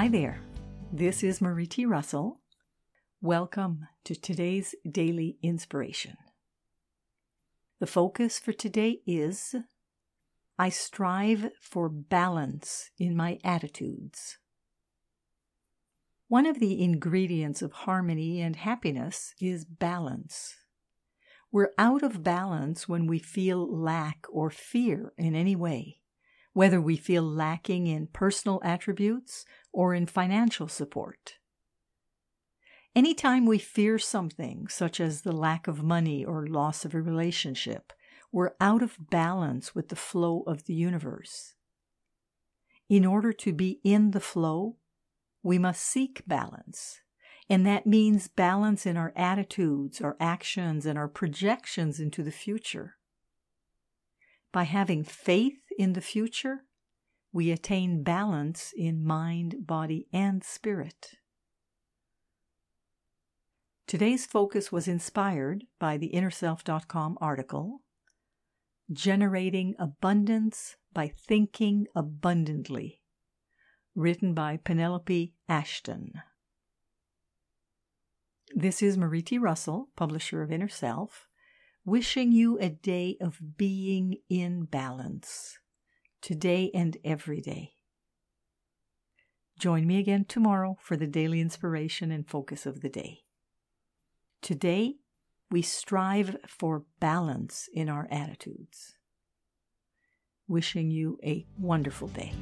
Hi there. This is Marie T. Russell. Welcome to today's daily inspiration. The focus for today is I strive for balance in my attitudes. One of the ingredients of harmony and happiness is balance. We're out of balance when we feel lack or fear in any way whether we feel lacking in personal attributes or in financial support. Anytime we fear something, such as the lack of money or loss of a relationship, we're out of balance with the flow of the universe. In order to be in the flow, we must seek balance. And that means balance in our attitudes, our actions, and our projections into the future. By having faith in the future, we attain balance in mind, body, and spirit. Today's focus was inspired by the InnerSelf.com article, Generating Abundance by Thinking Abundantly, written by Penelope Ashton. This is Marie T. Russell, publisher of Inner Self, wishing you a day of being in balance today and every day. Join me again tomorrow for the daily inspiration and focus of the day. Today, we strive for balance in our attitudes. Wishing you a wonderful day.